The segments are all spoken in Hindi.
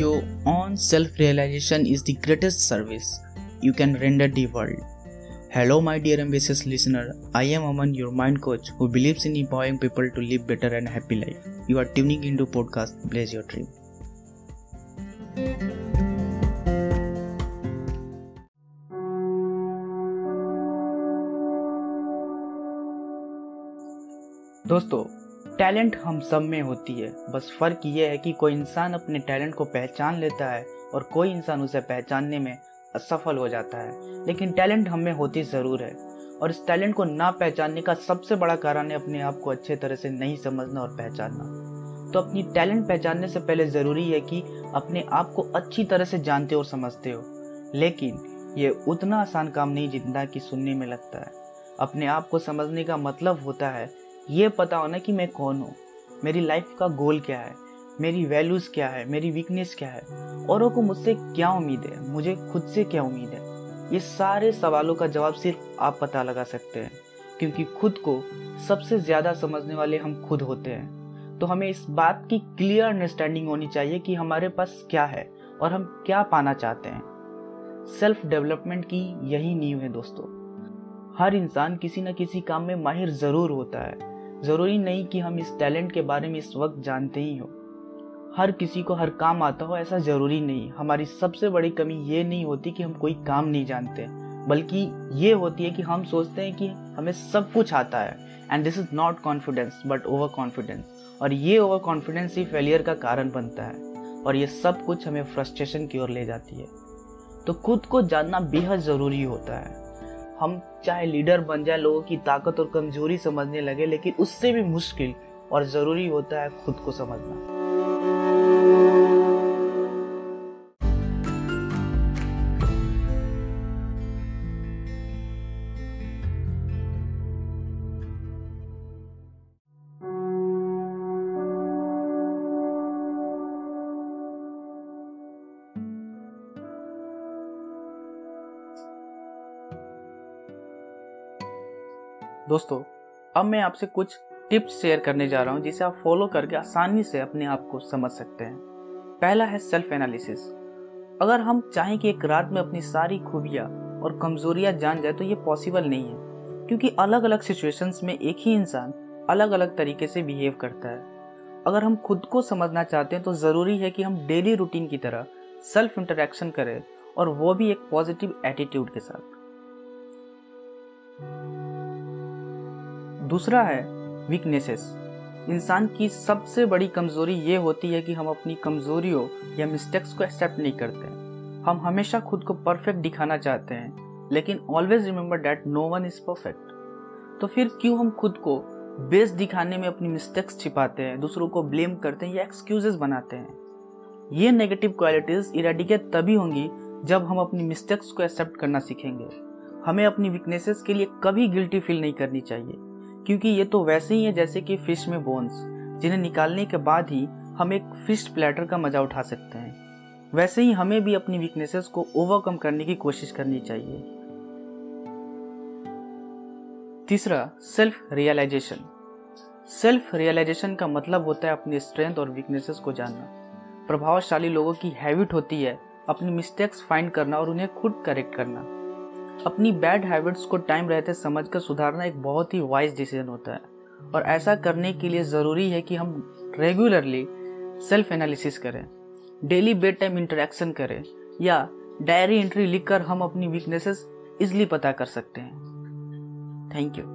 Your own self realization is the greatest service you can render the world. Hello, my dear ambitious listener. I am Aman, your mind coach, who believes in empowering people to live better and happy life. You are tuning into podcast Blaze Your Dream. दोस्तों टैलेंट हम सब में होती है। बस फ़र्क ये है कि कोई इंसान अपने टैलेंट को पहचान लेता है और कोई इंसान उसे पहचानने में असफल हो जाता है। लेकिन टैलेंट हम में होती ज़रूर है। और इस टैलेंट को ना पहचानने का सबसे बड़ा कारण है अपने आप को अच्छे तरह से नहीं समझना और पहचानना। तो अपनी टैलेंट पहचानने से पहले ज़रूरी है कि अपने आप को अच्छी तरह से जानते और समझते हो। लेकिन ये उतना आसान काम नहीं जितना कि सुनने में लगता है। अपने आप को समझने का मतलब होता है ये पता होना कि मैं कौन हूँ। मेरी लाइफ का गोल क्या है? मेरी वैल्यूज़ क्या है? मेरी वीकनेस क्या है? औरों को मुझसे क्या उम्मीद है? मुझे खुद से क्या उम्मीद है? ये सारे सवालों का जवाब सिर्फ़ आप पता लगा सकते हैं, क्योंकि खुद को सबसे ज़्यादा समझने वाले हम खुद होते हैं। तो हमें इस बात की क्लियर अंडरस्टैंडिंग होनी चाहिए कि हमारे पास क्या है और हम क्या पाना चाहते हैं। सेल्फ डेवलपमेंट की यही नींव है दोस्तों। हर इंसान किसी न किसी काम में माहिर ज़रूर होता है। ज़रूरी नहीं कि हम इस टैलेंट के बारे में इस वक्त जानते ही हो। हर किसी को हर काम आता हो, ऐसा ज़रूरी नहीं। हमारी सबसे बड़ी कमी ये नहीं होती कि हम कोई काम नहीं जानते, बल्कि ये होती है कि हम सोचते हैं कि हमें सब कुछ आता है। And this is not confidence but over confidence और ये ओवर कॉन्फिडेंस ही फेलियर का कारण बनता है। और ये सब कुछ हमें फ्रस्ट्रेशन की ओर ले जाती है। तो खुद को जानना बेहद ज़रूरी होता है। हम चाहे लीडर बन जाए, लोगों की ताकत और कमज़ोरी समझने लगे, लेकिन उससे भी मुश्किल और ज़रूरी होता है खुद को समझना। दोस्तों, अब मैं आपसे कुछ टिप्स शेयर करने जा रहा हूँ, जिसे आप फॉलो करके आसानी से अपने आप को समझ सकते हैं। पहला है सेल्फ एनालिसिस अगर हम चाहें कि एक रात में अपनी सारी खूबियाँ और कमजोरियाँ जान जाए तो ये पॉसिबल नहीं है, क्योंकि अलग अलग सिचुएशंस में एक ही इंसान अलग अलग तरीके से बिहेव करता है। अगर हम खुद को समझना चाहते हैं तो ज़रूरी है कि हम डेली रूटीन की तरह सेल्फ इंटरेक्शन करें और वो भी एक पॉजिटिव एटीट्यूड के साथ। दूसरा है वीकनेसेस इंसान की सबसे बड़ी कमज़ोरी ये होती है कि हम अपनी कमजोरियों या मिस्टेक्स को एक्सेप्ट नहीं करते हम हमेशा खुद को परफेक्ट दिखाना चाहते हैं, लेकिन always remember that no one is perfect तो फिर क्यों हम खुद को बेस्ट दिखाने में अपनी मिस्टेक्स छिपाते हैं, दूसरों को ब्लेम करते हैं या एक्सक्यूजेस बनाते हैं? ये नेगेटिव क्वालिटीज इरेडिकेट तभी होंगी जब हम अपनी मिस्टेक्स को एक्सेप्ट करना सीखेंगे। हमें अपनी वीकनेसेस के लिए कभी गिल्टी फील नहीं करनी चाहिए। क्योंकि ये तो वैसे ही है जैसे कि फ़िश में बोन्स जिन्हें निकालने के बाद ही हम एक फ़िश प्लेटर का मज़ा उठा सकते हैं। वैसे ही हमें भी अपनी वीकनेसेस को ओवरकम करने की कोशिश करनी चाहिए। तीसरा सेल्फ रियलाइजेशन सेल्फ रियलाइजेशन का मतलब होता है अपनी स्ट्रेंथ और वीकनेसेस को जानना। प्रभावशाली लोगों की हैबिट होती है अपनी मिस्टेक्स फाइंड करना और उन्हें खुद करेक्ट करना। अपनी बैड हैबिट्स को टाइम रहते समझकर सुधारना एक बहुत ही वाइज डिसीज़न होता है। और ऐसा करने के लिए ज़रूरी है कि हम रेगुलरली सेल्फ एनालिसिस करें डेली बेड टाइम इंटरेक्शन करें, या डायरी एंट्री लिखकर हम अपनी वीकनेसेस इजली पता कर सकते हैं। Thank you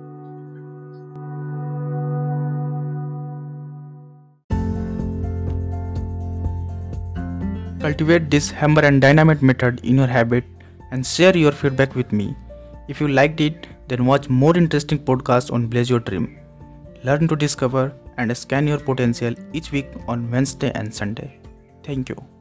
Cultivate this hammer and dynamite method in your habit. And share your feedback with me. If you liked it, then watch more interesting podcasts on Blaze Your Dream. Learn to discover and scan your potential each week on Wednesday and Sunday. Thank you.